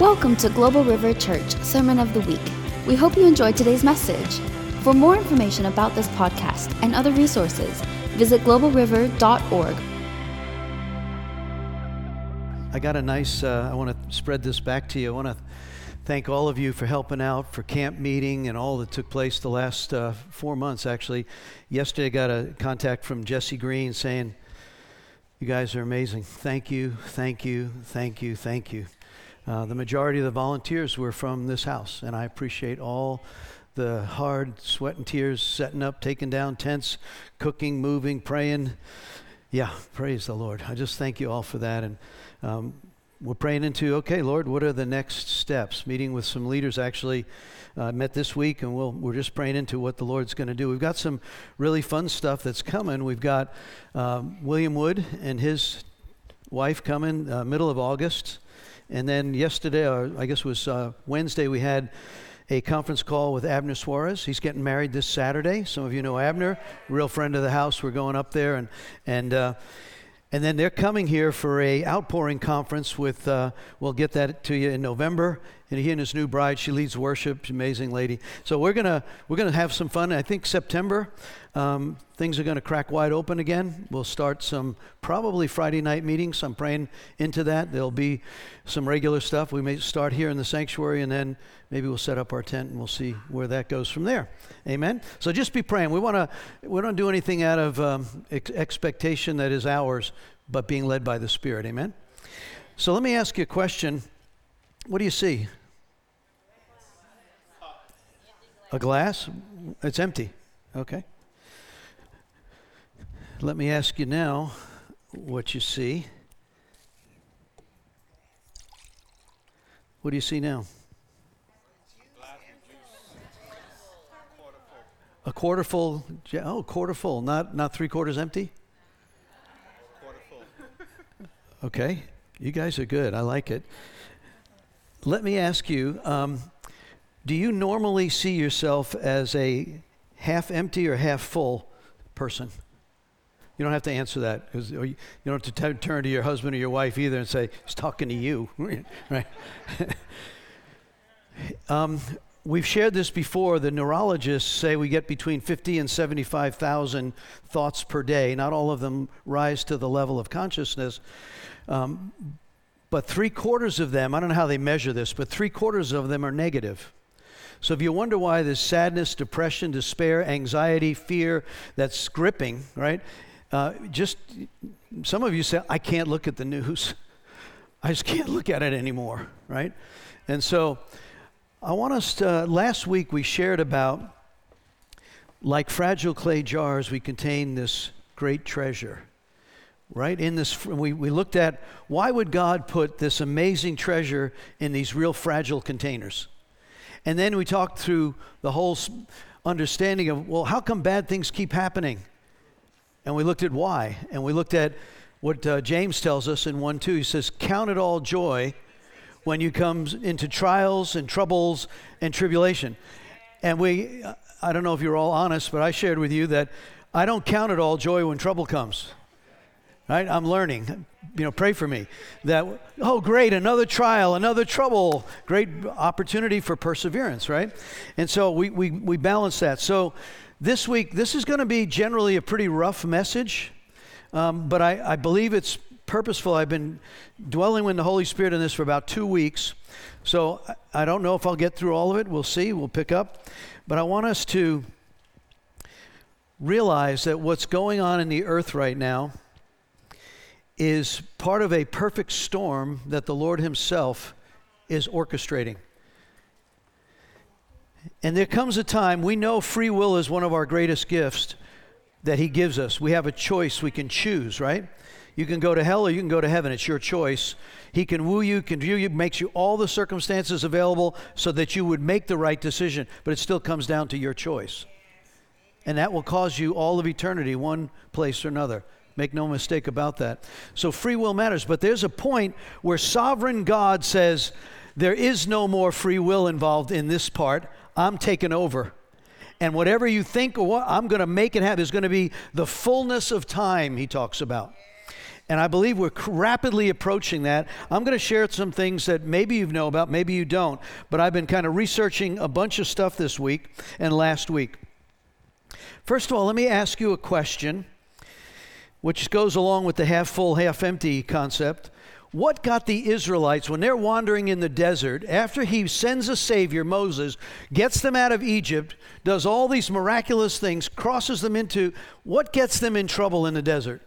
Welcome to Global River Church Sermon of the Week. We hope you enjoyed today's message. For more information about this podcast and other resources, visit globalriver.org. I got a nice, uh, I want to spread this back to you. I want to thank all of you for helping out for camp meeting and all that took place the last uh, four months, actually. Yesterday, I got a contact from Jesse Green saying, You guys are amazing. Thank you, thank you, thank you, thank you. Uh, the majority of the volunteers were from this house, and I appreciate all the hard sweat and tears setting up, taking down tents, cooking, moving, praying. Yeah, praise the Lord. I just thank you all for that. And um, we're praying into, okay, Lord, what are the next steps? Meeting with some leaders actually uh, met this week, and we'll, we're just praying into what the Lord's going to do. We've got some really fun stuff that's coming. We've got um, William Wood and his wife coming uh, middle of August. And then yesterday, or I guess it was uh, Wednesday, we had a conference call with Abner Suarez. He's getting married this Saturday. Some of you know Abner, real friend of the house. We're going up there, and and uh, and then they're coming here for a outpouring conference with, uh, we'll get that to you in November. And he and his new bride, she leads worship, amazing lady. So we're gonna we're gonna have some fun. I think September, um, things are gonna crack wide open again. We'll start some probably Friday night meetings. I'm praying into that. There'll be some regular stuff. We may start here in the sanctuary, and then maybe we'll set up our tent and we'll see where that goes from there. Amen. So just be praying. We wanna we don't do anything out of um, ex- expectation that is ours, but being led by the Spirit. Amen. So let me ask you a question. What do you see? A glass? It's empty. Okay. Let me ask you now what you see. What do you see now? A quarter full. Oh, quarter full. Not not three quarters empty. Okay, you guys are good. I like it. Let me ask you. Um, do you normally see yourself as a half empty or half full person? You don't have to answer that because you don't have to t- turn to your husband or your wife either and say, he's talking to you, right? um, we've shared this before. The neurologists say we get between 50 and 75,000 thoughts per day. Not all of them rise to the level of consciousness. Um, but three quarters of them, I don't know how they measure this, but three quarters of them are negative. So if you wonder why there's sadness, depression, despair, anxiety, fear that's gripping, right? Uh, just some of you say, I can't look at the news. I just can't look at it anymore, right? And so I want us to, last week we shared about like fragile clay jars, we contain this great treasure right in this we, we looked at why would god put this amazing treasure in these real fragile containers and then we talked through the whole understanding of, well, how come bad things keep happening? And we looked at why. And we looked at what uh, James tells us in 1 2. He says, Count it all joy when you come into trials and troubles and tribulation. And we, I don't know if you're all honest, but I shared with you that I don't count it all joy when trouble comes. Right? I'm learning. You know, pray for me. That, oh, great, another trial, another trouble. Great opportunity for perseverance, right? And so we, we, we balance that. So this week, this is going to be generally a pretty rough message, um, but I, I believe it's purposeful. I've been dwelling with the Holy Spirit in this for about two weeks. So I don't know if I'll get through all of it. We'll see. We'll pick up. But I want us to realize that what's going on in the earth right now is part of a perfect storm that the Lord Himself is orchestrating. And there comes a time, we know free will is one of our greatest gifts that He gives us. We have a choice, we can choose, right? You can go to hell or you can go to heaven. It's your choice. He can woo you, can view you, makes you all the circumstances available so that you would make the right decision. But it still comes down to your choice. And that will cause you all of eternity, one place or another. Make no mistake about that. So free will matters, but there's a point where sovereign God says, There is no more free will involved in this part. I'm taking over. And whatever you think or what, I'm going to make it happen. There's going to be the fullness of time, he talks about. And I believe we're rapidly approaching that. I'm going to share some things that maybe you know about, maybe you don't. But I've been kind of researching a bunch of stuff this week and last week. First of all, let me ask you a question, which goes along with the half full, half empty concept. What got the Israelites when they're wandering in the desert, after he sends a Savior, Moses, gets them out of Egypt, does all these miraculous things, crosses them into, what gets them in trouble in the desert?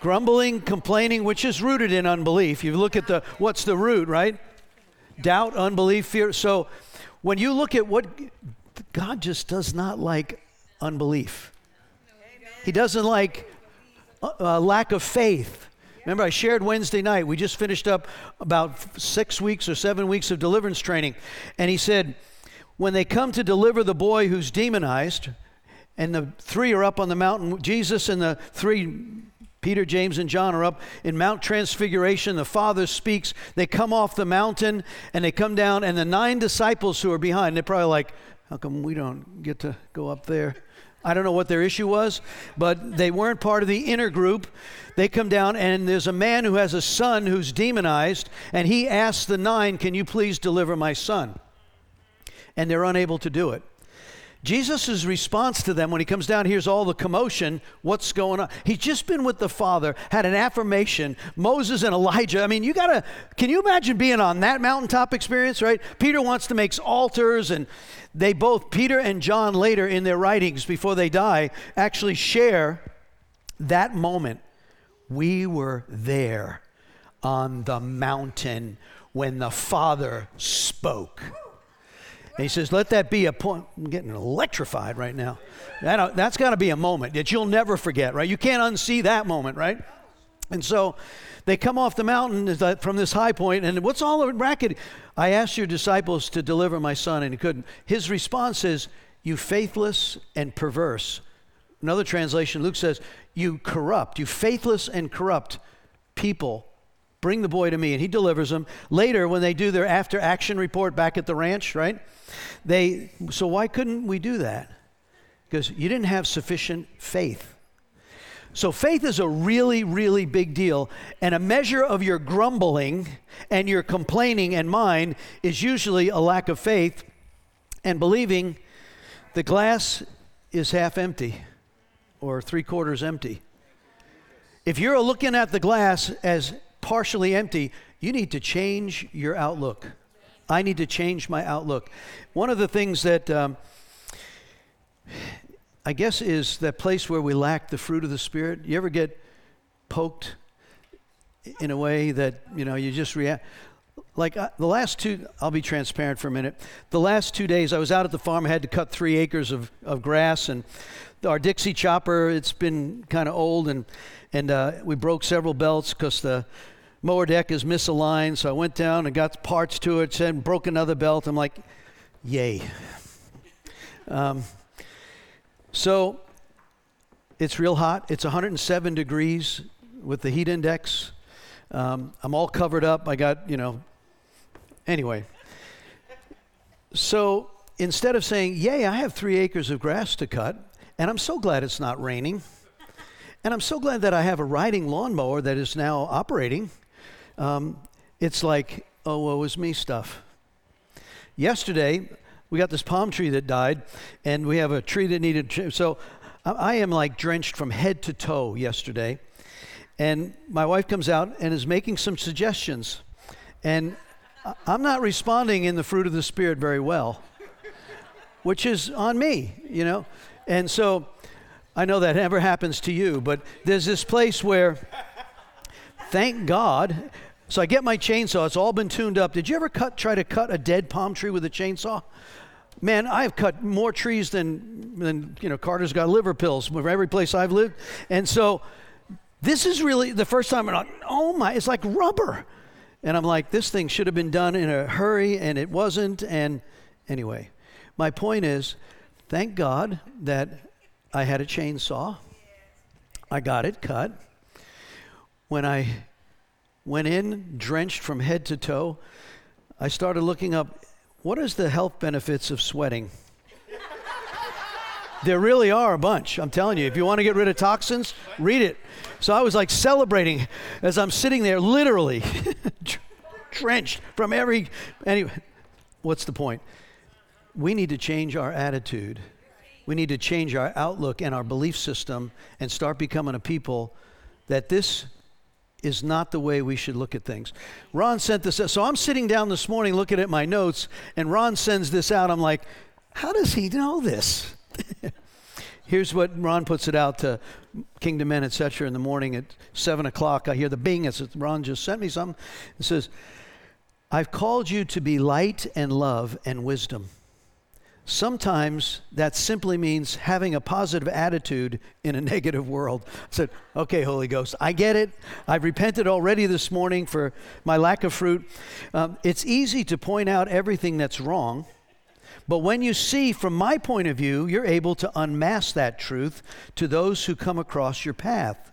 Grumbling, complaining, which is rooted in unbelief. You look at the, what's the root, right? Doubt, unbelief, fear. So when you look at what, God just does not like unbelief. He doesn't like uh, uh, lack of faith. Remember, I shared Wednesday night. We just finished up about six weeks or seven weeks of deliverance training. And he said, when they come to deliver the boy who's demonized, and the three are up on the mountain, Jesus and the three Peter, James, and John are up in Mount Transfiguration. The Father speaks. They come off the mountain and they come down, and the nine disciples who are behind, they're probably like, How come we don't get to go up there? I don't know what their issue was, but they weren't part of the inner group. They come down, and there's a man who has a son who's demonized, and he asks the nine, Can you please deliver my son? And they're unable to do it. Jesus' response to them when he comes down, hears all the commotion, what's going on? He's just been with the Father, had an affirmation. Moses and Elijah. I mean, you gotta, can you imagine being on that mountaintop experience, right? Peter wants to make altars, and they both, Peter and John, later in their writings before they die, actually share that moment. We were there on the mountain when the Father spoke. And he says, Let that be a point. I'm getting electrified right now. That, that's got to be a moment that you'll never forget, right? You can't unsee that moment, right? And so they come off the mountain from this high point, and what's all the racket? I asked your disciples to deliver my son, and he couldn't. His response is, You faithless and perverse. Another translation, Luke says, You corrupt, you faithless and corrupt people bring the boy to me and he delivers him later when they do their after action report back at the ranch right they so why couldn't we do that because you didn't have sufficient faith so faith is a really really big deal and a measure of your grumbling and your complaining and mine is usually a lack of faith and believing the glass is half empty or three quarters empty if you're looking at the glass as partially empty, you need to change your outlook. I need to change my outlook. One of the things that um, I guess is that place where we lack the fruit of the Spirit. You ever get poked in a way that, you know, you just react? Like uh, the last two, I'll be transparent for a minute. The last two days, I was out at the farm. I had to cut three acres of, of grass, and our Dixie chopper, it's been kind of old, and, and uh, we broke several belts because the mower deck is misaligned. So I went down and got parts to it, and broke another belt. I'm like, yay. Um, so it's real hot. It's 107 degrees with the heat index. Um, I'm all covered up. I got, you know, anyway. So instead of saying, Yay, I have three acres of grass to cut, and I'm so glad it's not raining, and I'm so glad that I have a riding lawnmower that is now operating, um, it's like, oh, woe is me stuff. Yesterday, we got this palm tree that died, and we have a tree that needed. So I am like drenched from head to toe yesterday. And my wife comes out and is making some suggestions. And I'm not responding in the fruit of the Spirit very well, which is on me, you know? And so I know that never happens to you, but there's this place where, thank God, so I get my chainsaw. It's all been tuned up. Did you ever cut, try to cut a dead palm tree with a chainsaw? Man, I've cut more trees than, than you know, Carter's got liver pills for every place I've lived. And so this is really the first time I'm like, oh my, it's like rubber. And I'm like, this thing should have been done in a hurry, and it wasn't. And anyway, my point is, thank God that I had a chainsaw. I got it cut. When I went in drenched from head to toe. I started looking up what is the health benefits of sweating? There really are a bunch. I'm telling you. If you want to get rid of toxins, read it. So I was like celebrating as I'm sitting there, literally drenched from every. Anyway, what's the point? We need to change our attitude. We need to change our outlook and our belief system and start becoming a people that this is not the way we should look at things. Ron sent this out. So I'm sitting down this morning looking at my notes, and Ron sends this out. I'm like, how does he know this? Here's what Ron puts it out to Kingdom Men, etc. in the morning at 7 o'clock. I hear the bing. It's Ron just sent me something. It says, I've called you to be light and love and wisdom. Sometimes that simply means having a positive attitude in a negative world. I said, okay, Holy Ghost, I get it. I've repented already this morning for my lack of fruit. Um, it's easy to point out everything that's wrong, but when you see from my point of view, you're able to unmask that truth to those who come across your path.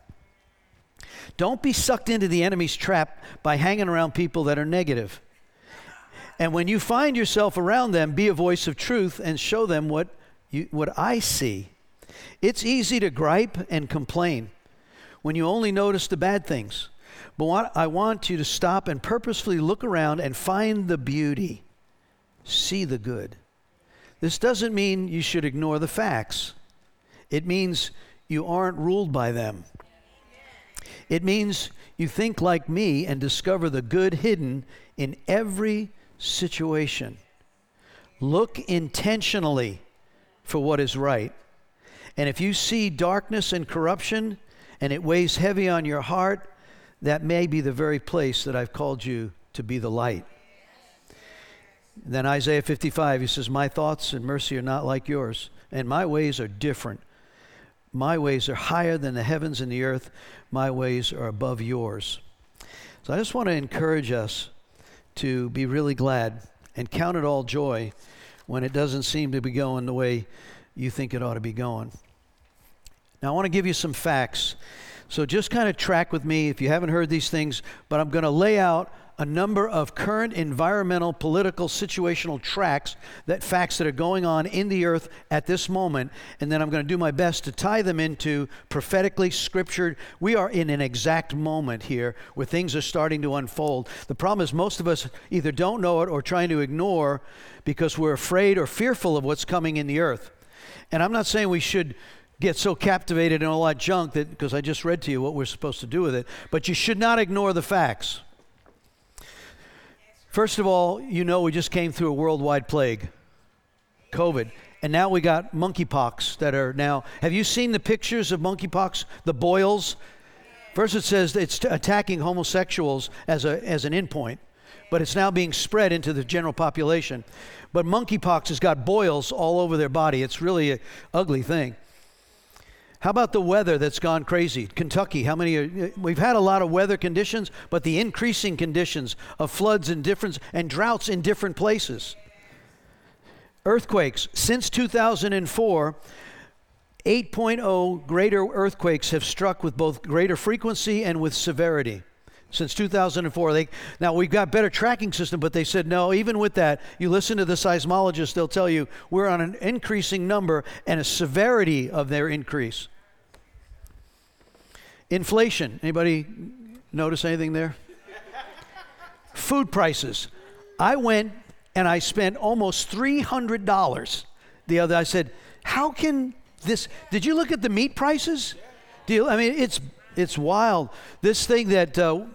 Don't be sucked into the enemy's trap by hanging around people that are negative. And when you find yourself around them, be a voice of truth and show them what, you, what I see. It's easy to gripe and complain when you only notice the bad things. But what I want you to stop and purposefully look around and find the beauty, see the good. This doesn't mean you should ignore the facts, it means you aren't ruled by them. It means you think like me and discover the good hidden in every situation. Look intentionally for what is right. And if you see darkness and corruption and it weighs heavy on your heart, that may be the very place that I've called you to be the light. Then Isaiah 55, he says, My thoughts and mercy are not like yours, and my ways are different. My ways are higher than the heavens and the earth, my ways are above yours. So I just want to encourage us to be really glad and count it all joy when it doesn't seem to be going the way you think it ought to be going. Now, I want to give you some facts. So just kind of track with me if you haven't heard these things, but I'm going to lay out a number of current environmental, political, situational tracks, that facts that are going on in the earth at this moment, and then I'm going to do my best to tie them into prophetically scriptured. We are in an exact moment here where things are starting to unfold. The problem is most of us either don't know it or trying to ignore because we're afraid or fearful of what's coming in the earth. And I'm not saying we should get so captivated in all that junk that because I just read to you what we're supposed to do with it, but you should not ignore the facts. First of all, you know we just came through a worldwide plague, COVID. And now we got monkeypox that are now. Have you seen the pictures of monkeypox? The boils? First, it says it's attacking homosexuals as, a, as an endpoint, but it's now being spread into the general population. But monkeypox has got boils all over their body. It's really an ugly thing. How about the weather that's gone crazy? Kentucky, how many? Are, we've had a lot of weather conditions, but the increasing conditions of floods and different and droughts in different places. Earthquakes since 2004. 8.0 greater earthquakes have struck with both greater frequency and with severity since 2004. They, now we've got better tracking system, but they said no. Even with that, you listen to the seismologists; they'll tell you we're on an increasing number and a severity of their increase. Inflation. Anybody notice anything there? Food prices. I went and I spent almost $300 the other. I said, "How can this Did you look at the meat prices? Do you, I mean, it's it's wild. This thing that uh,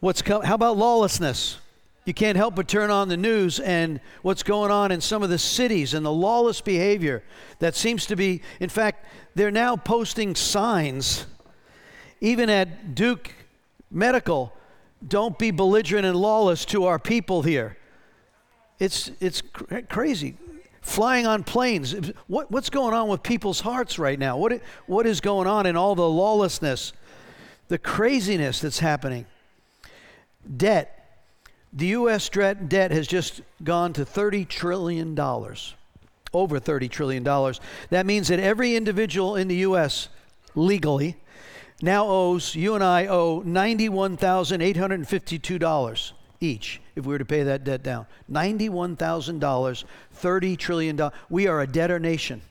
what's how about lawlessness? You can't help but turn on the news and what's going on in some of the cities and the lawless behavior that seems to be in fact they're now posting signs even at Duke Medical, don't be belligerent and lawless to our people here. It's, it's cr- crazy. Flying on planes. What, what's going on with people's hearts right now? What, what is going on in all the lawlessness, the craziness that's happening? Debt. The U.S. debt has just gone to $30 trillion, over $30 trillion. That means that every individual in the U.S. legally now owes, you and I owe $91,852 each if we were to pay that debt down. $91,000, $30 trillion. We are a debtor nation.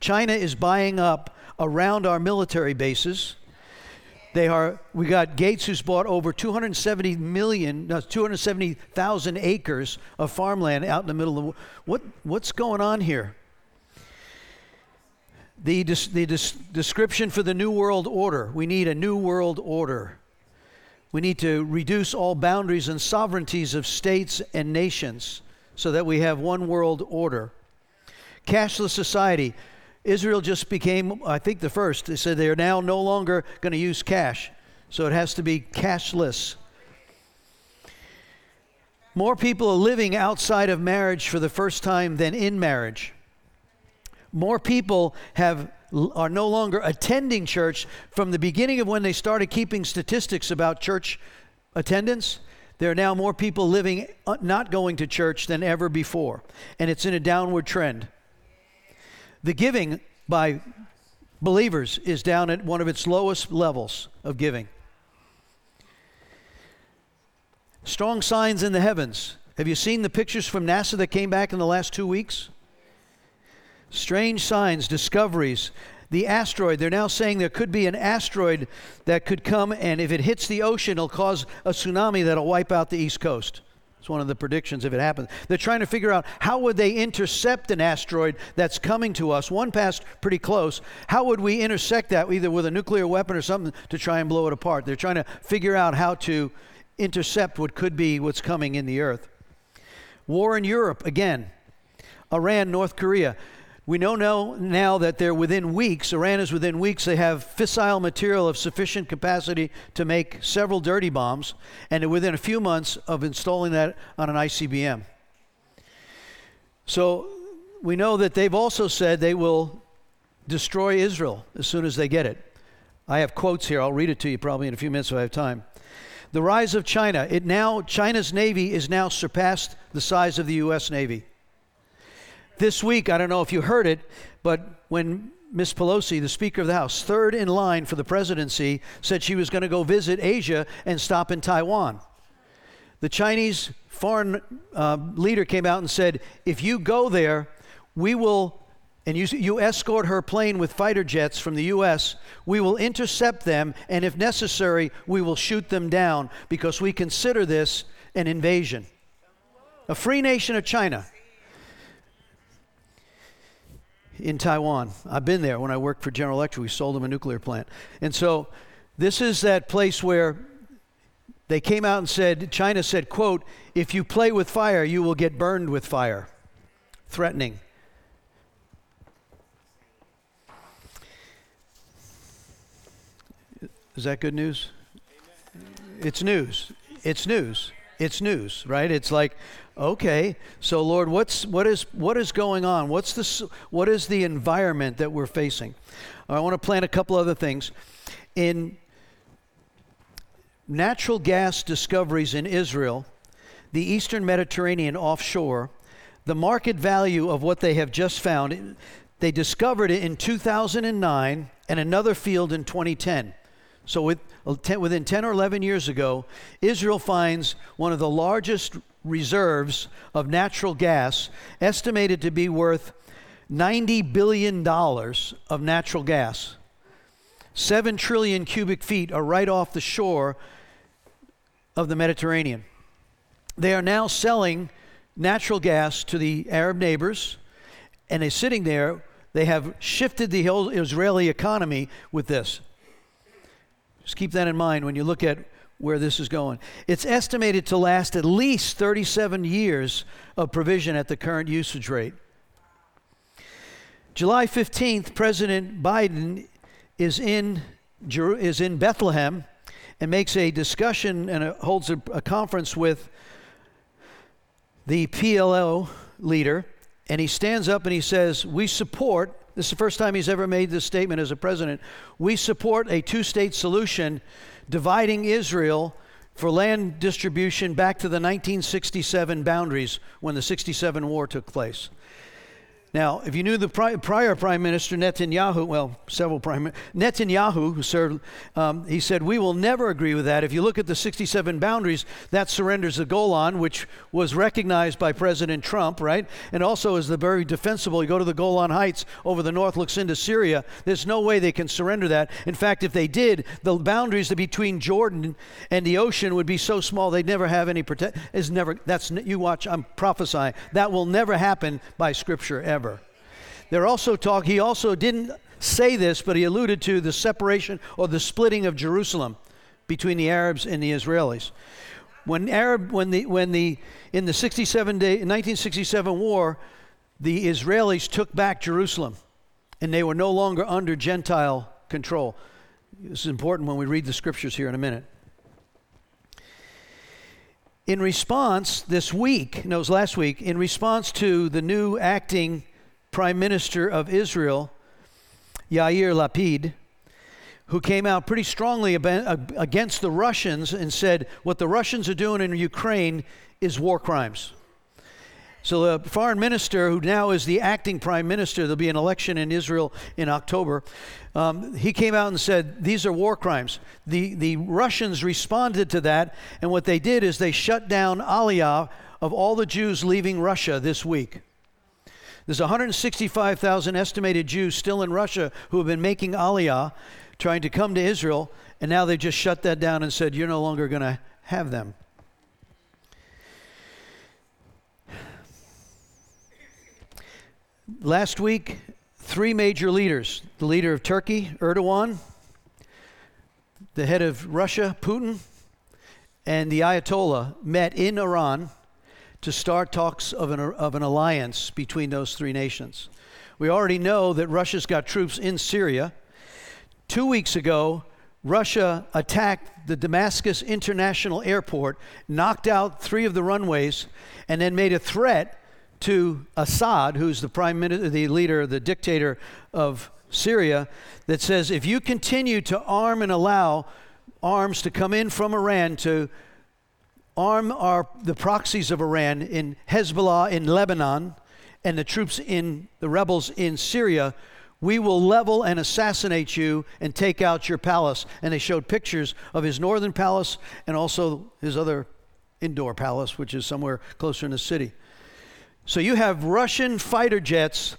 China is buying up around our military bases. They are. We got Gates, who's bought over 270 million, no, 270,000 acres of farmland out in the middle of the, what? What's going on here? The, the description for the New World Order. We need a New World Order. We need to reduce all boundaries and sovereignties of states and nations so that we have one world order. Cashless society. Israel just became, I think, the first. They said they are now no longer going to use cash, so it has to be cashless. More people are living outside of marriage for the first time than in marriage. More people have are no longer attending church from the beginning of when they started keeping statistics about church attendance. There are now more people living uh, not going to church than ever before, and it's in a downward trend. The giving by believers is down at one of its lowest levels of giving. Strong signs in the heavens. Have you seen the pictures from NASA that came back in the last two weeks? Strange signs, discoveries. The asteroid, they're now saying there could be an asteroid that could come, and if it hits the ocean, it'll cause a tsunami that'll wipe out the East Coast. It's one of the predictions if it happens. They're trying to figure out how would they intercept an asteroid that's coming to us. One passed pretty close. How would we intersect that either with a nuclear weapon or something to try and blow it apart? They're trying to figure out how to intercept what could be what's coming in the earth. War in Europe again. Iran, North Korea. We know now, now that they're within weeks, Iran is within weeks, they have fissile material of sufficient capacity to make several dirty bombs, and within a few months of installing that on an ICBM. So we know that they've also said they will destroy Israel as soon as they get it. I have quotes here. I'll read it to you probably in a few minutes if I have time. The rise of China. It now China's navy is now surpassed the size of the US Navy. This week, I don't know if you heard it, but when Miss Pelosi, the Speaker of the House, third in line for the presidency, said she was going to go visit Asia and stop in Taiwan. The Chinese foreign uh, leader came out and said, if you go there, we will, and you, you escort her plane with fighter jets from the U.S., we will intercept them, and if necessary, we will shoot them down because we consider this an invasion. A free nation of China in Taiwan. I've been there when I worked for General Electric. We sold them a nuclear plant. And so this is that place where they came out and said, China said, quote, if you play with fire, you will get burned with fire. Threatening. Is that good news? It's news. It's news. It's news, right? It's like, okay, so Lord, what's what is what is going on? What's the what is the environment that we're facing? I want to plant a couple other things. In natural gas discoveries in Israel, the eastern Mediterranean offshore, the market value of what they have just found, they discovered it in 2009 and another field in 2010. So with, within 10 or 11 years ago, Israel finds one of the largest reserves of natural gas, estimated to be worth $90 billion of natural gas. Seven trillion cubic feet are right off the shore of the Mediterranean. They are now selling natural gas to the Arab neighbors, and they're sitting there. They have shifted the Israeli economy with this. Just keep that in mind when you look at where this is going. It's estimated to last at least 37 years of provision at the current usage rate. July 15th, President Biden is in, is in Bethlehem and makes a discussion and holds a, a conference with the PLO leader. And he stands up and he says, We support this is the first time he's ever made this statement as a president. We support a two state solution dividing Israel for land distribution back to the 1967 boundaries when the 67 war took place. Now, if you knew the pri- prior prime minister Netanyahu, well, several prime Netanyahu, who served, um, he said, "We will never agree with that." If you look at the 67 boundaries, that surrenders the Golan, which was recognized by President Trump, right? And also is the very defensible. You go to the Golan Heights over the north, looks into Syria. There's no way they can surrender that. In fact, if they did, the boundaries between Jordan and the ocean would be so small they'd never have any protect. Is never. That's you watch. I'm prophesying that will never happen by Scripture ever. They're also talk. He also didn't say this, but he alluded to the separation or the splitting of Jerusalem between the Arabs and the Israelis. When Arab, when the when the in the 67 day 1967 war, the Israelis took back Jerusalem, and they were no longer under Gentile control. This is important when we read the scriptures here in a minute. In response, this week, no, it was last week, in response to the new acting Prime Minister of Israel, Yair Lapid, who came out pretty strongly against the Russians and said what the Russians are doing in Ukraine is war crimes. So the foreign minister, who now is the acting prime minister, there'll be an election in Israel in October. Um, he came out and said these are war crimes. The the Russians responded to that, and what they did is they shut down Aliyah of all the Jews leaving Russia this week. There's 165,000 estimated Jews still in Russia who have been making aliyah, trying to come to Israel, and now they just shut that down and said, You're no longer going to have them. Last week, three major leaders the leader of Turkey, Erdogan, the head of Russia, Putin, and the Ayatollah met in Iran to start talks of an, of an alliance between those three nations. We already know that Russia's got troops in Syria. Two weeks ago, Russia attacked the Damascus International Airport, knocked out three of the runways, and then made a threat to Assad, who's the prime minister, the leader, the dictator of Syria, that says if you continue to arm and allow arms to come in from Iran to arm our, the proxies of Iran in Hezbollah in Lebanon and the troops in the rebels in Syria, we will level and assassinate you and take out your palace. And they showed pictures of his northern palace and also his other indoor palace, which is somewhere closer in the city. So you have Russian fighter jets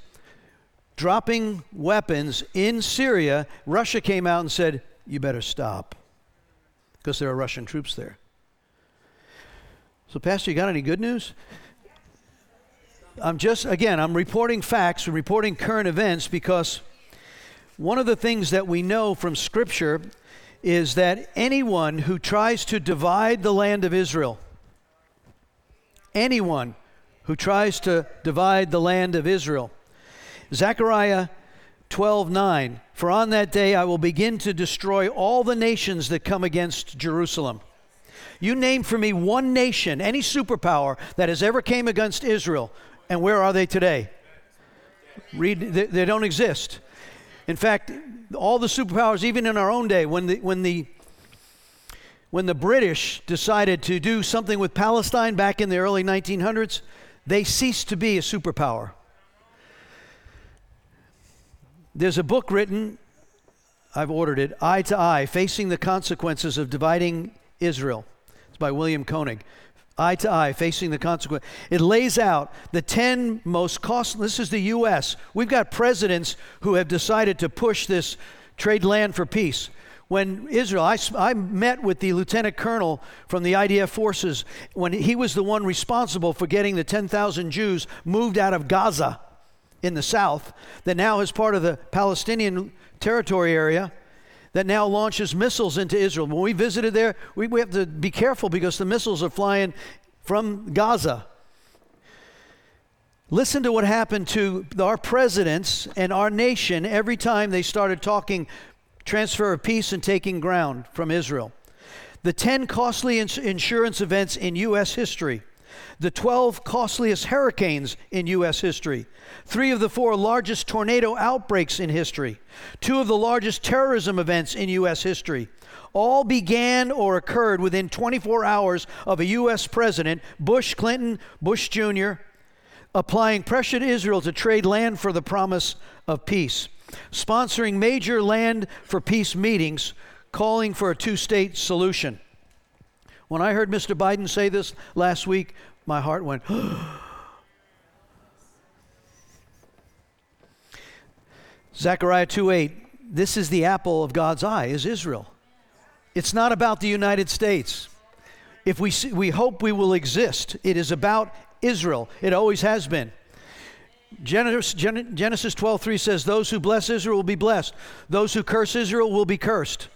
dropping weapons in Syria. Russia came out and said, You better stop, because there are Russian troops there. So, Pastor, you got any good news? I'm just, again, I'm reporting facts, I'm reporting current events because one of the things that we know from Scripture is that anyone who tries to divide the land of Israel, anyone who tries to divide the land of Israel, Zechariah 12 9, for on that day I will begin to destroy all the nations that come against Jerusalem. You name for me one nation, any superpower that has ever came against Israel, and where are they today? Read, they, they don't exist. In fact, all the superpowers, even in our own day, when the when the when the British decided to do something with Palestine back in the early 1900s, they ceased to be a superpower. There's a book written, I've ordered it, Eye to Eye, Facing the Consequences of Dividing Israel. It's by William Koenig. Eye to eye, facing the consequence. It lays out the 10 most costly. This is the U.S. We've got presidents who have decided to push this trade land for peace. When Israel, I, I met with the lieutenant colonel from the IDF forces when he was the one responsible for getting the 10,000 Jews moved out of Gaza in the south, that now is part of the Palestinian territory area that now launches missiles into Israel. When we visited there, we, we have to be careful because the missiles are flying from Gaza. Listen to what happened to our presidents and our nation every time they started talking transfer of peace and taking ground from Israel. The 10 costly ins- insurance events in U.S. history the 12 costliest hurricanes in U.S. history, three of the four largest tornado outbreaks in history, two of the largest terrorism events in U.S. history, all began or occurred within 24 hours of a U.S. president, Bush, Clinton, Bush Jr., applying pressure to Israel to trade land for the promise of peace, sponsoring major land for peace meetings, calling for a two state solution. When I heard Mr. Biden say this last week, my heart went, Zechariah 2:8 This is the apple of God's eye is Israel. It's not about the United States. If we see, we hope we will exist, it is about Israel. It always has been. Genesis, Genesis 12:3 says those who bless Israel will be blessed. Those who curse Israel will be cursed.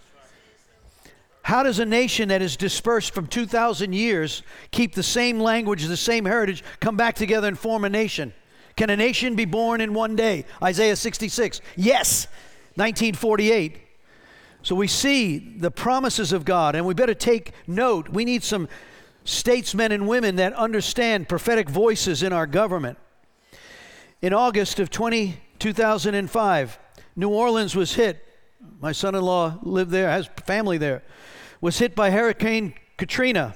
How does a nation that is dispersed from 2,000 years keep the same language, the same heritage, come back together and form a nation? Can a nation be born in one day? Isaiah 66. Yes. 1948. So we see the promises of God, and we better take note. We need some statesmen and women that understand prophetic voices in our government. In August of 20, 2005, New Orleans was hit. My son in law lived there, has family there. Was hit by Hurricane Katrina.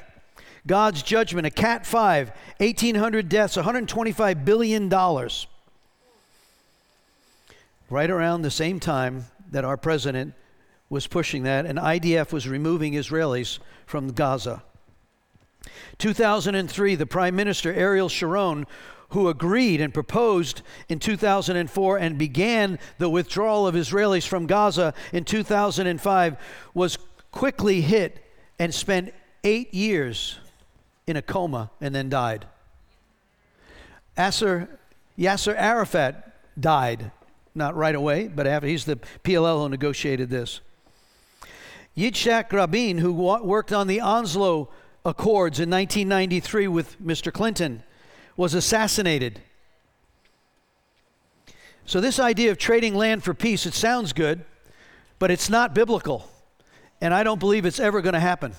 God's judgment, a Cat 5, 1,800 deaths, $125 billion. Right around the same time that our president was pushing that, and IDF was removing Israelis from Gaza. 2003, the Prime Minister Ariel Sharon, who agreed and proposed in 2004 and began the withdrawal of Israelis from Gaza in 2005, was quickly hit and spent eight years in a coma and then died. Asser, Yasser Arafat died, not right away, but after he's the PLO who negotiated this. Yitzhak Rabin, who worked on the Oslo Accords in 1993 with Mr. Clinton, was assassinated. So, this idea of trading land for peace, it sounds good, but it's not biblical. And I don't believe it's ever going to happen.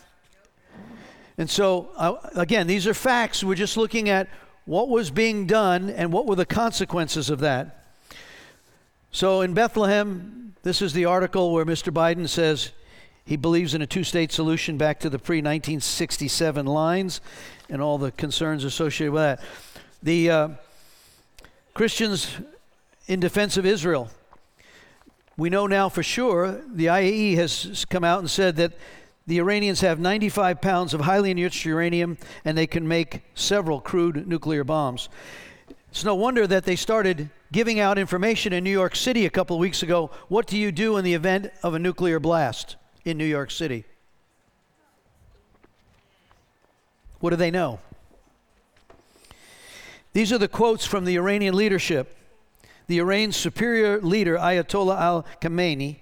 And so, uh, again, these are facts. We're just looking at what was being done and what were the consequences of that. So, in Bethlehem, this is the article where Mr. Biden says he believes in a two state solution back to the pre 1967 lines and all the concerns associated with that. The uh, Christians in defense of Israel. We know now for sure the IAEA has come out and said that the Iranians have 95 pounds of highly enriched uranium and they can make several crude nuclear bombs. It's no wonder that they started giving out information in New York City a couple of weeks ago. What do you do in the event of a nuclear blast in New York City? What do they know? These are the quotes from the Iranian leadership. The Iran's superior leader, Ayatollah al Khamenei,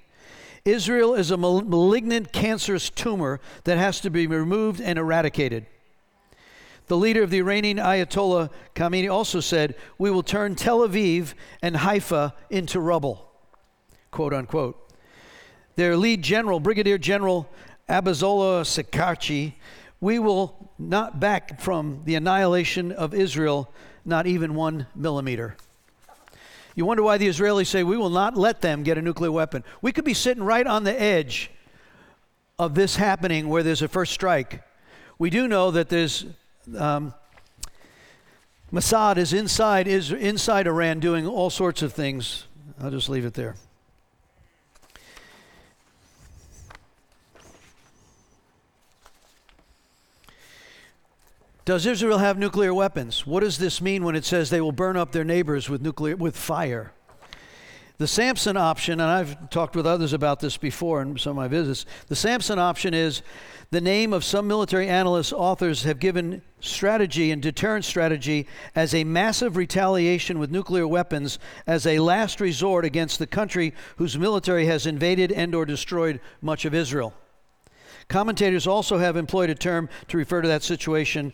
Israel is a malignant cancerous tumor that has to be removed and eradicated. The leader of the Iranian Ayatollah Khamenei also said, We will turn Tel Aviv and Haifa into rubble, quote unquote. Their lead general, Brigadier General Abazollah Sakarchi, we will not back from the annihilation of Israel, not even one millimeter. You wonder why the Israelis say, We will not let them get a nuclear weapon. We could be sitting right on the edge of this happening where there's a first strike. We do know that there's. Um, Mossad is inside, is inside Iran doing all sorts of things. I'll just leave it there. Does Israel have nuclear weapons? What does this mean when it says they will burn up their neighbors with nuclear with fire? The Samson option, and I've talked with others about this before in some of my visits. The Samson option is the name of some military analysts, authors have given strategy and deterrence strategy as a massive retaliation with nuclear weapons as a last resort against the country whose military has invaded and or destroyed much of Israel. Commentators also have employed a term to refer to that situation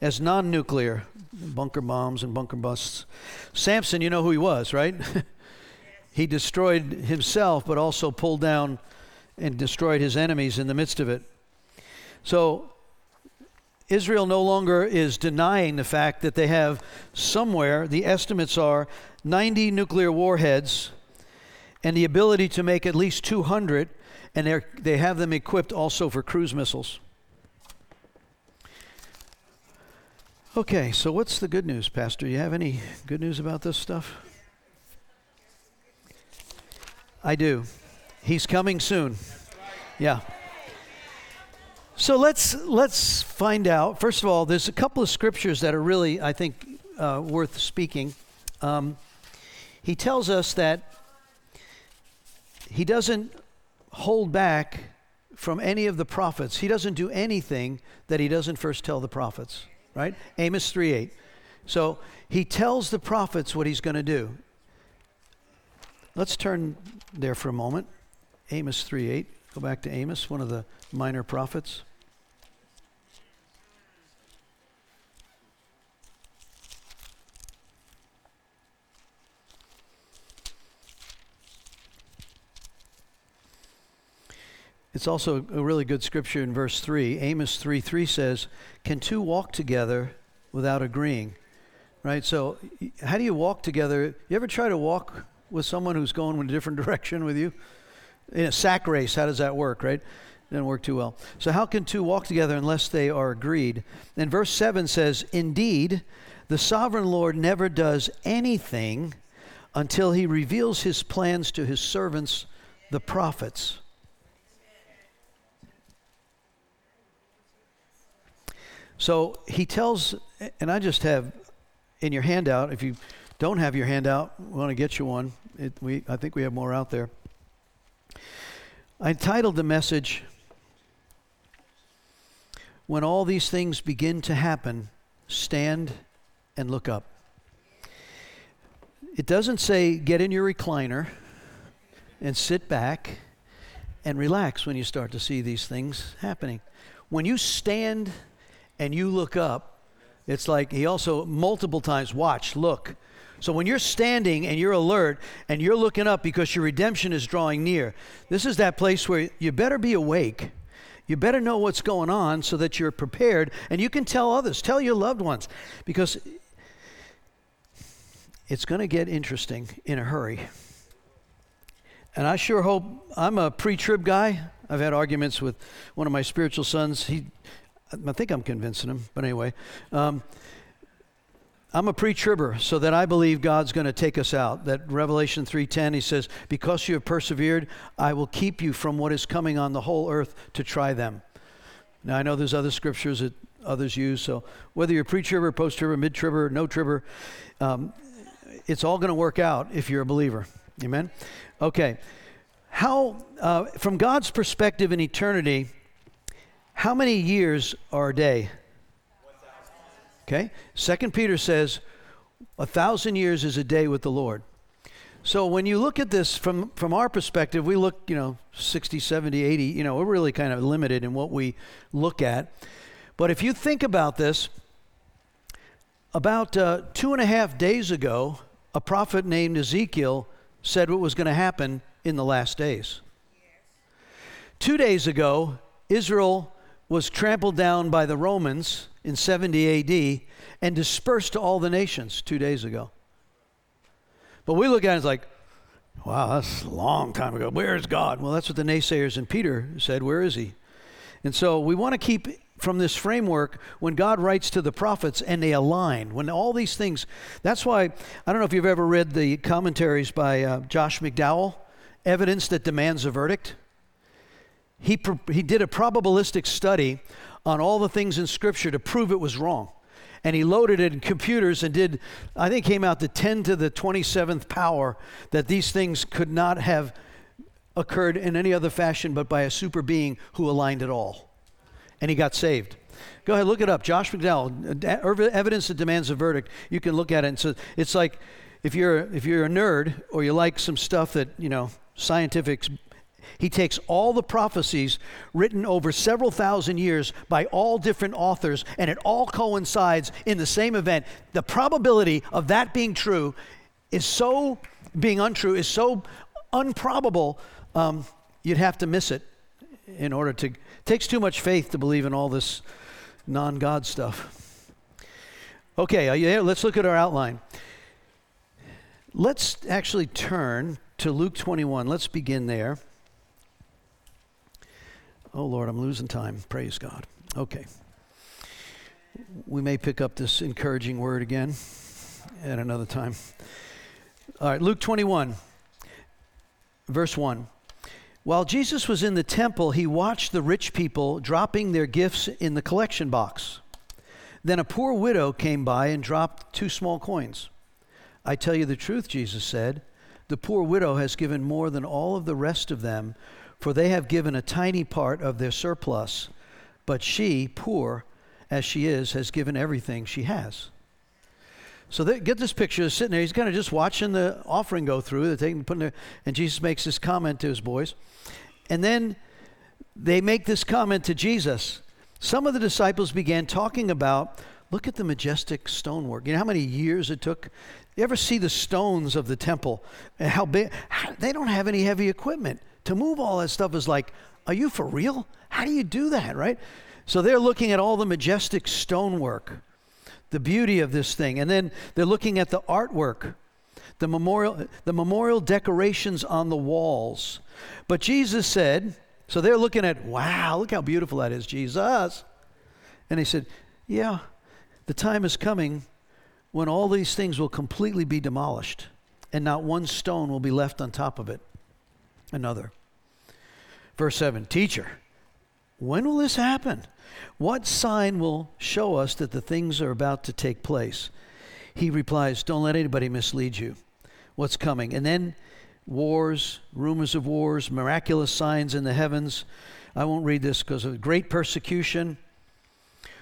as non nuclear bunker bombs and bunker busts. Samson, you know who he was, right? he destroyed himself, but also pulled down and destroyed his enemies in the midst of it. So, Israel no longer is denying the fact that they have somewhere, the estimates are 90 nuclear warheads and the ability to make at least 200 and they they have them equipped also for cruise missiles. Okay, so what's the good news, Pastor? You have any good news about this stuff? I do. He's coming soon. Yeah. So let's let's find out. First of all, there's a couple of scriptures that are really, I think, uh, worth speaking. Um, he tells us that he doesn't hold back from any of the prophets. He doesn't do anything that he doesn't first tell the prophets. Right? Amos 3:8. So he tells the prophets what he's going to do. Let's turn there for a moment. Amos 3:8. Go back to Amos, one of the minor prophets. It's also a really good scripture in verse 3. Amos 3 3 says, Can two walk together without agreeing? Right? So, how do you walk together? You ever try to walk with someone who's going in a different direction with you? In a sack race, how does that work, right? It doesn't work too well. So, how can two walk together unless they are agreed? And verse 7 says, Indeed, the sovereign Lord never does anything until he reveals his plans to his servants, the prophets. So he tells, and I just have in your handout, if you don't have your handout, we want to get you one. It, we, I think we have more out there. I titled the message, When All These Things Begin to Happen, Stand and Look Up. It doesn't say get in your recliner and sit back and relax when you start to see these things happening. When you stand and you look up, it's like he also multiple times watch, look. So when you're standing and you're alert and you're looking up because your redemption is drawing near, this is that place where you better be awake. You better know what's going on so that you're prepared and you can tell others, tell your loved ones, because it's going to get interesting in a hurry. And I sure hope I'm a pre trib guy. I've had arguments with one of my spiritual sons. He I think I'm convincing him, but anyway. Um, I'm a pre-tribber, so that I believe God's going to take us out. That Revelation 3:10, he says, "Because you have persevered, I will keep you from what is coming on the whole earth to try them." Now I know there's other scriptures that others use, so whether you're pre-tribber, post-tribber, mid-tribber, no-tribber, um, it's all going to work out if you're a believer. Amen. Okay. How, uh, from God's perspective in eternity, how many years are a day? Okay. Second Peter says a thousand years is a day with the Lord. So when you look at this from, from our perspective, we look, you know, 60, 70, 80, you know, we're really kind of limited in what we look at. But if you think about this, about uh, two and a half days ago, a prophet named Ezekiel said what was going to happen in the last days. Two days ago, Israel was trampled down by the Romans in 70 AD and dispersed to all the nations two days ago. But we look at it as like, wow, that's a long time ago. Where is God? Well, that's what the naysayers and Peter said. Where is he? And so we want to keep from this framework when God writes to the prophets and they align, when all these things, that's why, I don't know if you've ever read the commentaries by uh, Josh McDowell, Evidence That Demands a Verdict he, he did a probabilistic study on all the things in Scripture to prove it was wrong. And he loaded it in computers and did, I think, came out to 10 to the 27th power that these things could not have occurred in any other fashion but by a super being who aligned it all. And he got saved. Go ahead, look it up. Josh McDowell, er, evidence that demands a verdict. You can look at it. And so it's like if you're if you're a nerd or you like some stuff that you know scientific he takes all the prophecies written over several thousand years by all different authors, and it all coincides in the same event. The probability of that being true is so, being untrue, is so unprobable, um, you'd have to miss it in order to. Takes too much faith to believe in all this non God stuff. Okay, are you there? Let's look at our outline. Let's actually turn to Luke 21. Let's begin there. Oh, Lord, I'm losing time. Praise God. Okay. we may pick up this encouraging word again at another time. All right, Luke 21, verse 1. While Jesus was in the temple, he watched the rich people dropping their gifts in the collection box. Then a poor widow came by and dropped two small coins. I tell you the truth, Jesus said, the poor widow has given more than all of the rest of them, for they have given a tiny part of their surplus. But she, poor as she is, has given everything she has. So they, get this picture, sitting there. He's kind of just watching the offering go through. They're taking, putting their, and Jesus makes this comment to his boys. And then they make this comment to Jesus. Some of the disciples began talking about, look at the majestic stonework. You know how many years it took? You ever see the stones of the temple? How big? They don't have any heavy equipment. To move all that stuff is like, are you for real? How do you do that, right? So they're looking at all the majestic stonework, the beauty of this thing. And then they're looking at the artwork, the memorial, the memorial decorations on the walls. But Jesus said, so they're looking at, wow, look how beautiful that is, Jesus. And he said, yeah, the time is coming when all these things will completely be demolished and not one stone will be left on top of it. Another. Verse 7 Teacher, when will this happen? What sign will show us that the things are about to take place? He replies, Don't let anybody mislead you. What's coming? And then wars, rumors of wars, miraculous signs in the heavens. I won't read this because of great persecution.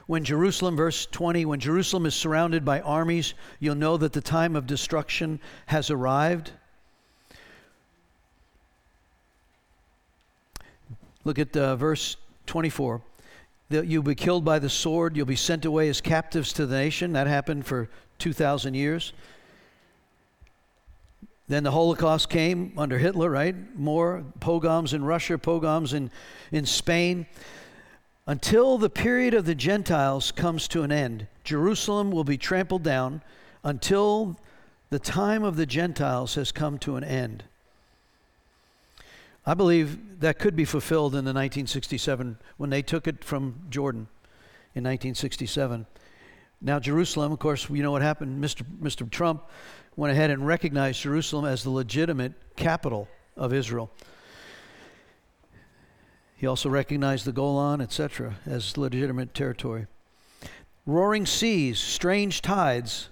When Jerusalem, verse 20, when Jerusalem is surrounded by armies, you'll know that the time of destruction has arrived. Look at uh, verse 24. That you'll be killed by the sword, you'll be sent away as captives to the nation. That happened for 2,000 years. Then the Holocaust came under Hitler, right? More pogroms in Russia, pogroms in, in Spain. Until the period of the Gentiles comes to an end, Jerusalem will be trampled down until the time of the Gentiles has come to an end. I believe that could be fulfilled in the 1967 when they took it from Jordan in 1967. Now, Jerusalem, of course, you know what happened. Mr. Mr. Trump went ahead and recognized Jerusalem as the legitimate capital of Israel. He also recognized the Golan, etc., as legitimate territory. Roaring seas, strange tides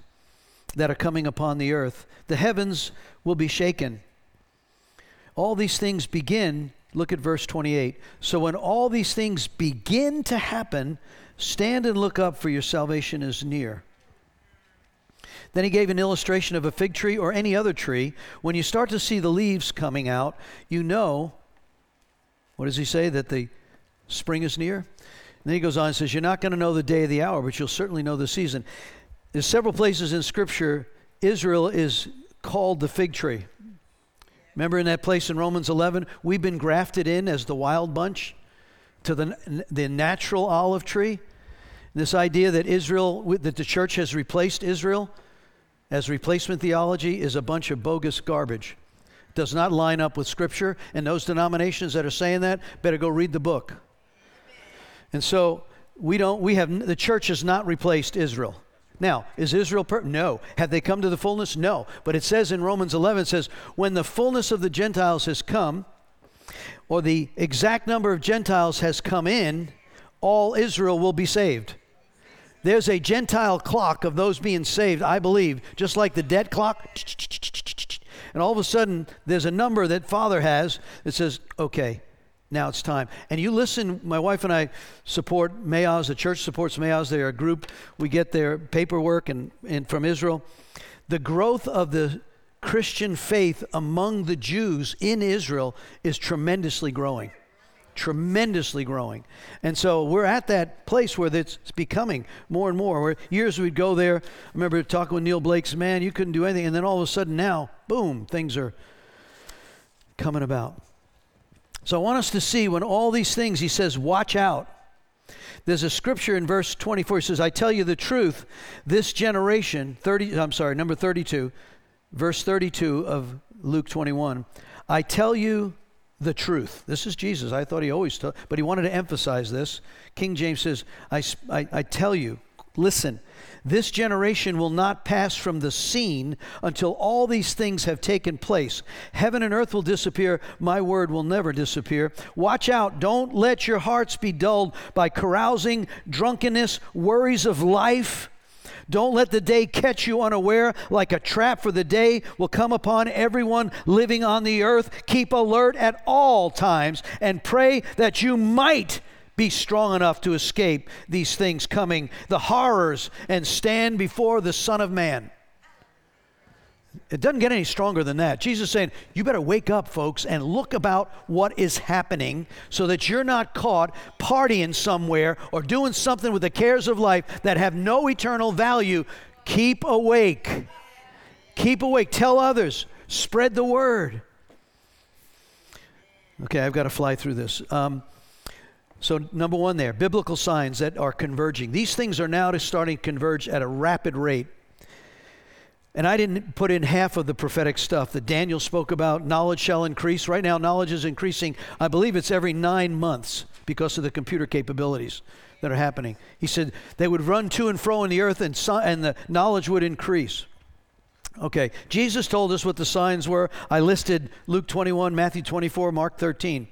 that are coming upon the earth. The heavens will be shaken. All these things begin, look at verse 28. So when all these things begin to happen, stand and look up, for your salvation is near. Then he gave an illustration of a fig tree or any other tree. When you start to see the leaves coming out, you know, what does he say? That the spring is near? And then he goes on and says, You're not going to know the day of the hour, but you'll certainly know the season. There's several places in Scripture Israel is called the fig tree. Remember in that place in Romans 11, we've been grafted in as the wild bunch to the, the natural olive tree. This idea that Israel, that the church has replaced Israel as replacement theology is a bunch of bogus garbage. Does not line up with Scripture, and those denominations that are saying that better go read the book. And so we don't. We have the church has not replaced Israel. Now, is Israel per- no? Have they come to the fullness? No. But it says in Romans 11, it says, when the fullness of the Gentiles has come, or the exact number of Gentiles has come in, all Israel will be saved. There's a Gentile clock of those being saved, I believe, just like the debt clock. And all of a sudden, there's a number that Father has that says, okay, now it's time. And you listen, my wife and I support Maoz, the church supports Maoz. They're a group. We get their paperwork and, and from Israel. The growth of the Christian faith among the Jews in Israel is tremendously growing tremendously growing. And so we're at that place where it's becoming more and more. Where years we'd go there. I remember talking with Neil Blake's man, you couldn't do anything. And then all of a sudden now, boom, things are coming about. So I want us to see when all these things, he says, watch out. There's a scripture in verse 24. He says, I tell you the truth, this generation, 30, I'm sorry, number 32, verse 32 of Luke 21. I tell you the truth. This is Jesus. I thought he always told, but he wanted to emphasize this. King James says, I, I, I tell you, Listen, this generation will not pass from the scene until all these things have taken place. Heaven and earth will disappear. My word will never disappear. Watch out. Don't let your hearts be dulled by carousing, drunkenness, worries of life. Don't let the day catch you unaware like a trap, for the day will come upon everyone living on the earth. Keep alert at all times and pray that you might be strong enough to escape these things coming, the horrors, and stand before the Son of Man. It doesn't get any stronger than that. Jesus saying, You better wake up, folks, and look about what is happening so that you're not caught partying somewhere or doing something with the cares of life that have no eternal value. Keep awake. Keep awake. Tell others. Spread the word. Okay, I've got to fly through this. Um, so, number one, there, biblical signs that are converging. These things are now starting to converge at a rapid rate. And I didn't put in half of the prophetic stuff that Daniel spoke about. Knowledge shall increase. Right now, knowledge is increasing. I believe it's every nine months because of the computer capabilities that are happening. He said they would run to and fro in the earth and, and the knowledge would increase. Okay, Jesus told us what the signs were. I listed Luke 21, Matthew 24, Mark 13.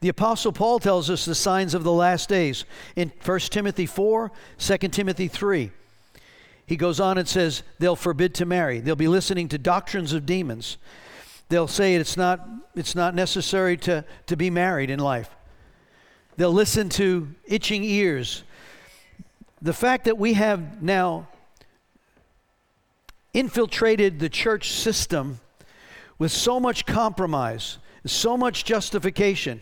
The Apostle Paul tells us the signs of the last days in 1 Timothy 4, 2 Timothy 3. He goes on and says they'll forbid to marry. They'll be listening to doctrines of demons. They'll say it's not, it's not necessary to, to be married in life. They'll listen to itching ears. The fact that we have now infiltrated the church system with so much compromise, so much justification,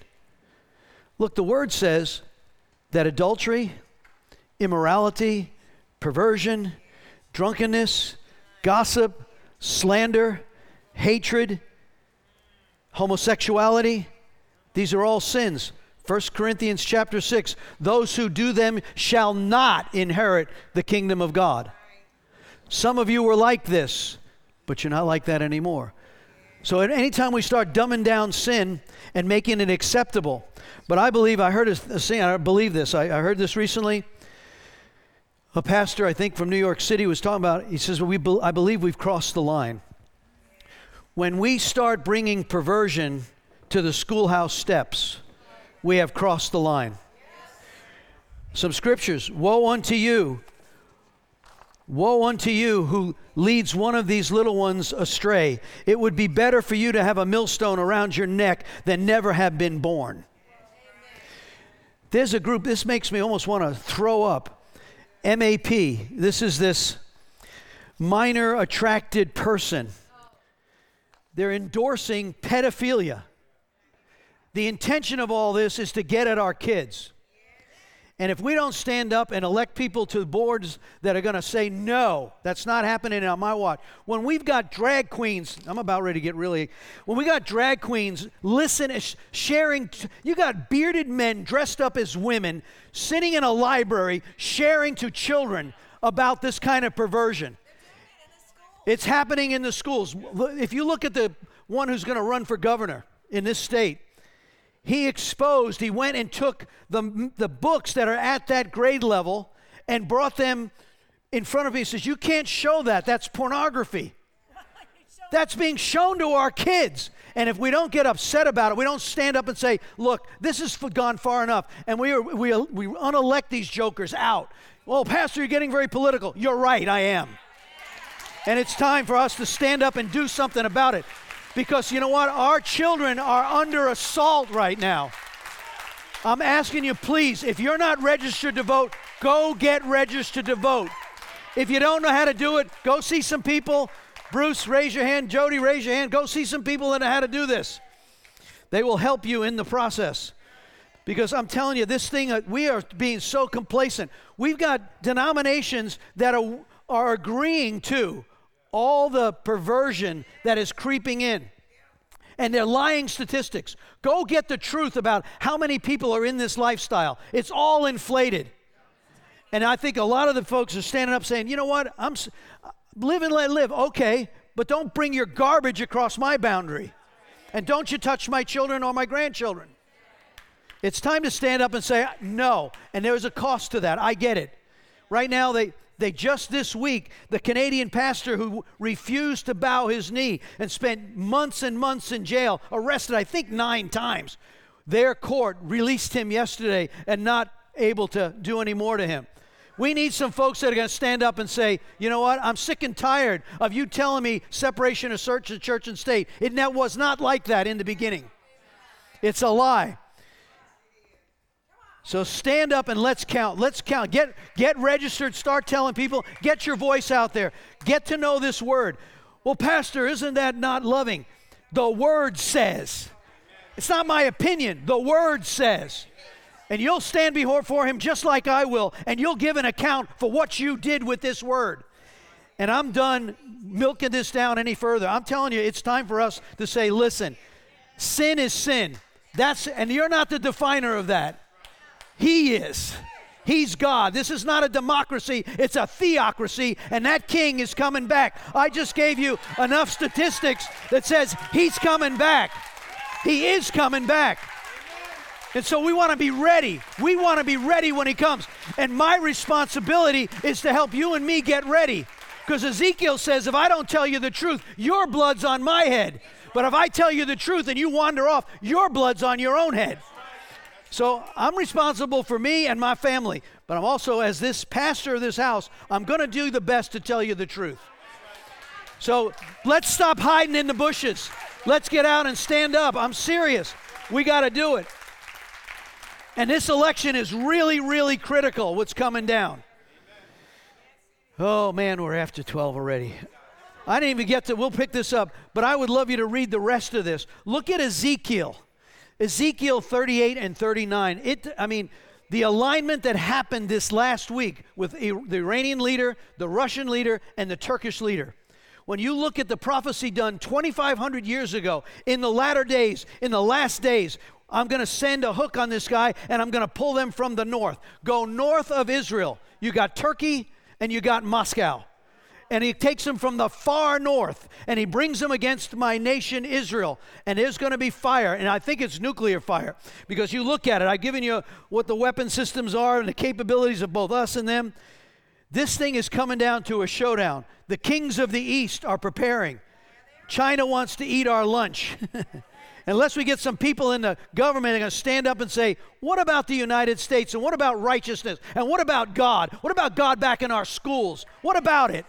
Look, the word says that adultery, immorality, perversion, drunkenness, gossip, slander, hatred, homosexuality, these are all sins. 1 Corinthians chapter 6 those who do them shall not inherit the kingdom of God. Some of you were like this, but you're not like that anymore. So, at any time we start dumbing down sin and making it acceptable, but I believe, I heard a, saying, I believe this, I, I heard this recently. A pastor, I think from New York City, was talking about, he says, well, we be, I believe we've crossed the line. When we start bringing perversion to the schoolhouse steps, we have crossed the line. Some scriptures Woe unto you Woe unto you who leads one of these little ones astray. It would be better for you to have a millstone around your neck than never have been born. There's a group, this makes me almost want to throw up. MAP, this is this minor attracted person. They're endorsing pedophilia. The intention of all this is to get at our kids. And if we don't stand up and elect people to boards that are going to say, no, that's not happening on my watch. When we've got drag queens, I'm about ready to get really, when we got drag queens listen, sharing, you got bearded men dressed up as women sitting in a library sharing to children about this kind of perversion. It's happening in the schools. If you look at the one who's going to run for governor in this state, he exposed, he went and took the, the books that are at that grade level and brought them in front of me. He says, You can't show that. That's pornography. That's being shown to our kids. And if we don't get upset about it, we don't stand up and say, Look, this has gone far enough. And we, are, we, we unelect these jokers out. Well, Pastor, you're getting very political. You're right, I am. And it's time for us to stand up and do something about it. Because you know what? Our children are under assault right now. I'm asking you, please, if you're not registered to vote, go get registered to vote. If you don't know how to do it, go see some people. Bruce, raise your hand. Jody, raise your hand. Go see some people that know how to do this. They will help you in the process. Because I'm telling you, this thing, uh, we are being so complacent. We've got denominations that are, are agreeing to all the perversion that is creeping in. And they're lying statistics. Go get the truth about how many people are in this lifestyle. It's all inflated. And I think a lot of the folks are standing up saying, you know what, I'm live and let live. Okay, but don't bring your garbage across my boundary. And don't you touch my children or my grandchildren. It's time to stand up and say, no. And there's a cost to that. I get it. Right now, they, they just this week, the Canadian pastor who refused to bow his knee and spent months and months in jail, arrested, I think, nine times. Their court released him yesterday and not able to do any more to him. We need some folks that are going to stand up and say, you know what, I'm sick and tired of you telling me separation of church, and state. It was not like that in the beginning. It's a lie. So stand up and let's count. Let's count. Get, get registered. Start telling people. Get your voice out there. Get to know this word. Well, Pastor, isn't that not loving? The word says. It's not my opinion. The word says. And you'll stand before him just like I will, and you'll give an account for what you did with this word. And I'm done milking this down any further. I'm telling you, it's time for us to say, listen, sin is sin. That's and you're not the definer of that. He is. He's God. This is not a democracy, it's a theocracy, and that king is coming back. I just gave you enough statistics that says he's coming back. He is coming back. And so we want to be ready. We want to be ready when he comes. And my responsibility is to help you and me get ready. Because Ezekiel says, if I don't tell you the truth, your blood's on my head. But if I tell you the truth and you wander off, your blood's on your own head. So I'm responsible for me and my family, but I'm also, as this pastor of this house, I'm going to do the best to tell you the truth. So let's stop hiding in the bushes. Let's get out and stand up. I'm serious. We got to do it. And this election is really, really critical, what's coming down. Oh, man, we're after 12 already. I didn't even get to, we'll pick this up, but I would love you to read the rest of this. Look at Ezekiel. Ezekiel 38 and 39. It, I mean, the alignment that happened this last week with the Iranian leader, the Russian leader, and the Turkish leader. When you look at the prophecy done 2,500 years ago, in the latter days, in the last days, I'm going to send a hook on this guy and I'm going to pull them from the north. Go north of Israel. You got Turkey and you got Moscow and he takes them from the far north and he brings them against my nation Israel. And there's going to be fire. And I think it's nuclear fire because you look at it. I've given you what the weapon systems are and the capabilities of both us and them. This thing is coming down to a showdown. The kings of the east are preparing. China wants to eat our lunch. Unless we get some people in the government that are going to stand up and say, What about the United States? And what about righteousness? And what about God? What about God back in our schools? What about it?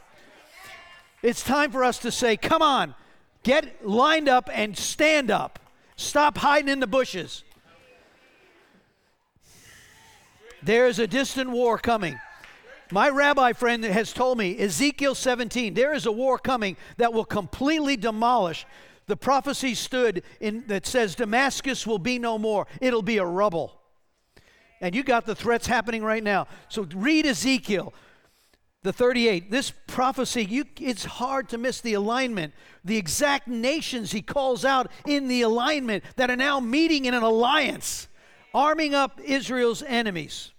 It's time for us to say, come on, get lined up and stand up. Stop hiding in the bushes. There is a distant war coming. My rabbi friend has told me, Ezekiel 17, there is a war coming that will completely demolish. The prophecy stood in that says Damascus will be no more. It'll be a rubble. And you got the threats happening right now. So read Ezekiel the 38 this prophecy you, it's hard to miss the alignment the exact nations he calls out in the alignment that are now meeting in an alliance arming up israel's enemies.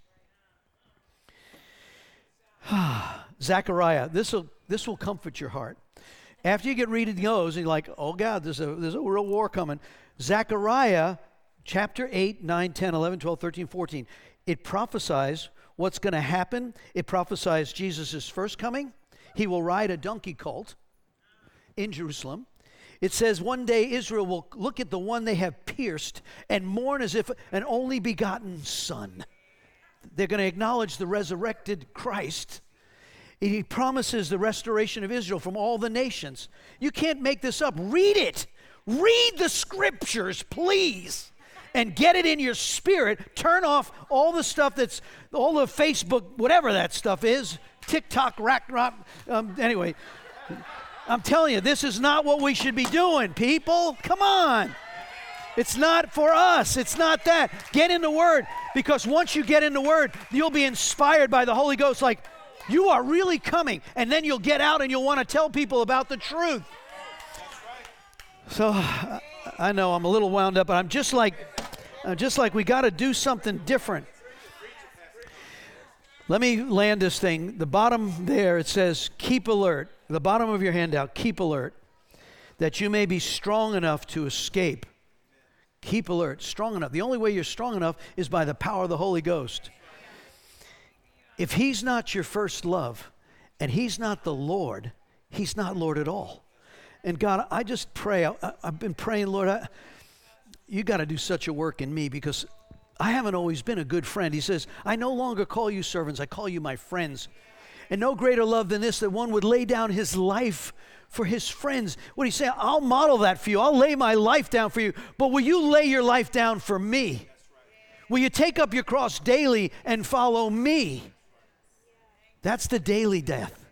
Zechariah this will this will comfort your heart. After you get reading those and you're like oh god there's a there's a real war coming. Zechariah chapter 8 9 10 11 12 13 14 it prophesies what's going to happen. It prophesies Jesus' first coming. He will ride a donkey colt in Jerusalem. It says one day Israel will look at the one they have pierced and mourn as if an only begotten son. They're going to acknowledge the resurrected Christ. He promises the restoration of Israel from all the nations. You can't make this up. Read it. Read the scriptures, please and get it in your spirit. Turn off all the stuff that's all the Facebook, whatever that stuff is, TikTok, rack, rock. Um, anyway, I'm telling you, this is not what we should be doing, people. Come on. It's not for us. It's not that. Get in the Word because once you get in the Word, you'll be inspired by the Holy Ghost. Like, you are really coming. And then you'll get out and you'll want to tell people about the truth. So I know I'm a little wound up, but I'm just like uh, just like we got to do something different. Let me land this thing. The bottom there, it says, keep alert. The bottom of your handout, keep alert, that you may be strong enough to escape. Keep alert, strong enough. The only way you're strong enough is by the power of the Holy Ghost. if He's not your first love and He's not the Lord, He's not Lord at all. And God, I just pray, I, have been praying, Lord, I, you got to do such a work in me because I haven't always been a good friend. He says, I no longer call you servants, I call you my friends. And no greater love than this that one would lay down his life for his friends. What he's saying, I'll model that for you. I'll lay my life down for you. But will you lay your life down for me? Will you take up your cross daily and follow me? That's the daily death,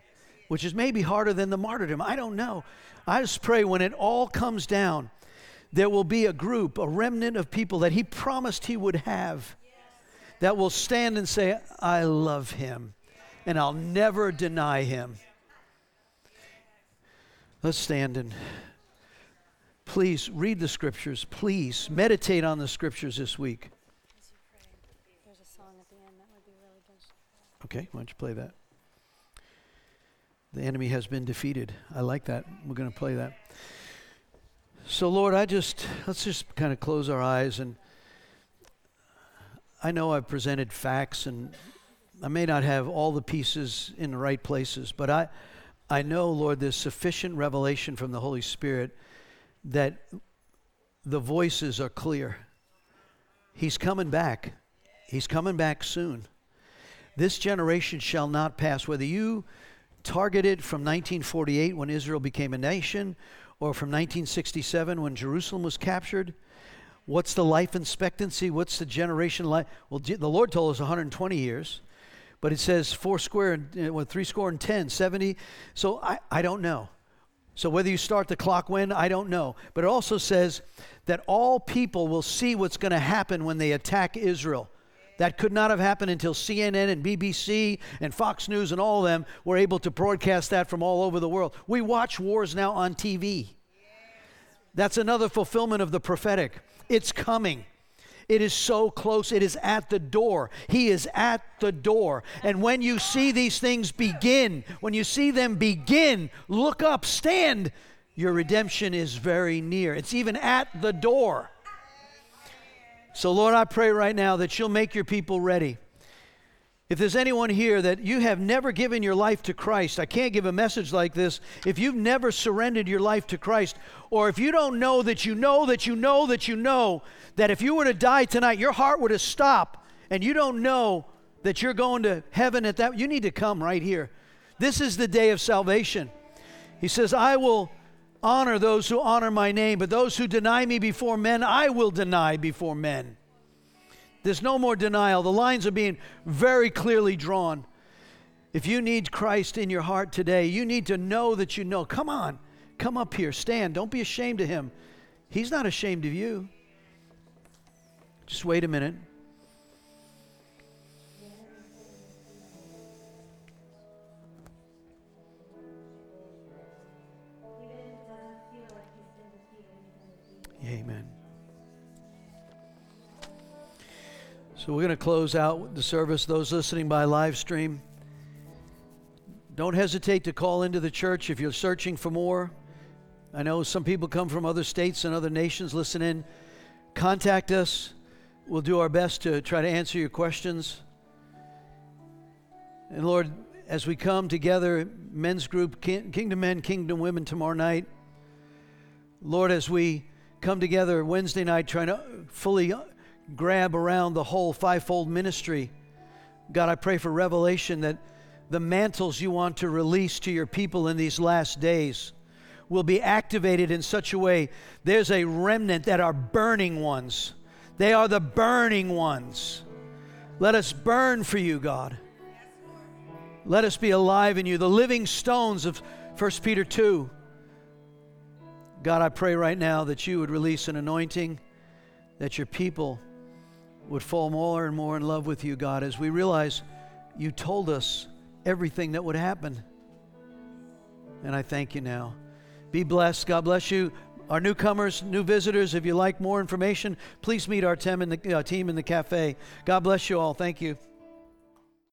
which is maybe harder than the martyrdom. I don't know. I just pray when it all comes down, there will be a group, a remnant of people that he promised he would have that will stand and say, I love him and I'll never deny him. Let's stand and please read the scriptures. Please meditate on the scriptures this week. Okay, why don't you play that? The enemy has been defeated. I like that. We're going to play that. So, Lord, I just, let's just kind of close our eyes. And I know I've presented facts and I may not have all the pieces in the right places, but I, I know, Lord, there's sufficient revelation from the Holy Spirit that the voices are clear. He's coming back. He's coming back soon. This generation shall not pass. Whether you targeted from 1948 when Israel became a nation or from 1967 when Jerusalem was captured, what's the life expectancy? What's the generation life? Well, the Lord told us 120 years but it says four square and uh, well, three score and ten, 70. So I, I don't know. So whether you start the clock when, I don't know. But it also says that all people will see what's going to happen when they attack Israel. That could not have happened until CNN and BBC and Fox News and all of them were able to broadcast that from all over the world. We watch wars now on TV. That's another fulfillment of the prophetic. It's coming. It is so close. It is at the door. He is at the door. And when you see these things begin, when you see them begin, look up, stand. Your redemption is very near. It's even at the door. So, Lord, I pray right now that you'll make your people ready. If there's anyone here that you have never given your life to Christ, I can't give a message like this. If you've never surrendered your life to Christ, or if you don't know that you know that you know that you know that if you were to die tonight, your heart were to stop, and you don't know that you're going to heaven at that, you need to come right here. This is the day of salvation. He says, I will honor those who honor my name, but those who deny me before men, I will deny before men. There's no more denial. The lines are being very clearly drawn. If you need Christ in your heart today, you need to know that you know. Come on, come up here, stand. Don't be ashamed of him. He's not ashamed of you. Just wait a minute. Amen. So we're going to close out the service. Those listening by live stream, don't hesitate to call into the church if you're searching for more. I know some people come from other states and other nations listen in. Contact us. We'll do our best to try to answer your questions. And Lord, as we come together, men's group, Kingdom Men, Kingdom Women tomorrow night, Lord, as we come together Wednesday night trying to fully uh, grab around the whole fivefold ministry. God, I pray for revelation that the mantles you want to release to your people in these last days will be activated in such a way there's a remnant that are burning ones. They are the burning ones. Let us burn for you, God. Let us be alive in you, the living stones of 1 Peter 2. God, I pray right now that you would release an anointing, that your people would fall more and more in love with you, God, as we realize you told us everything that would happen. And I thank you now. Be blessed. God bless you. Our newcomers, new visitors, if you like more information, please meet our team in the, uh, team in the cafe. God bless you all. Thank you.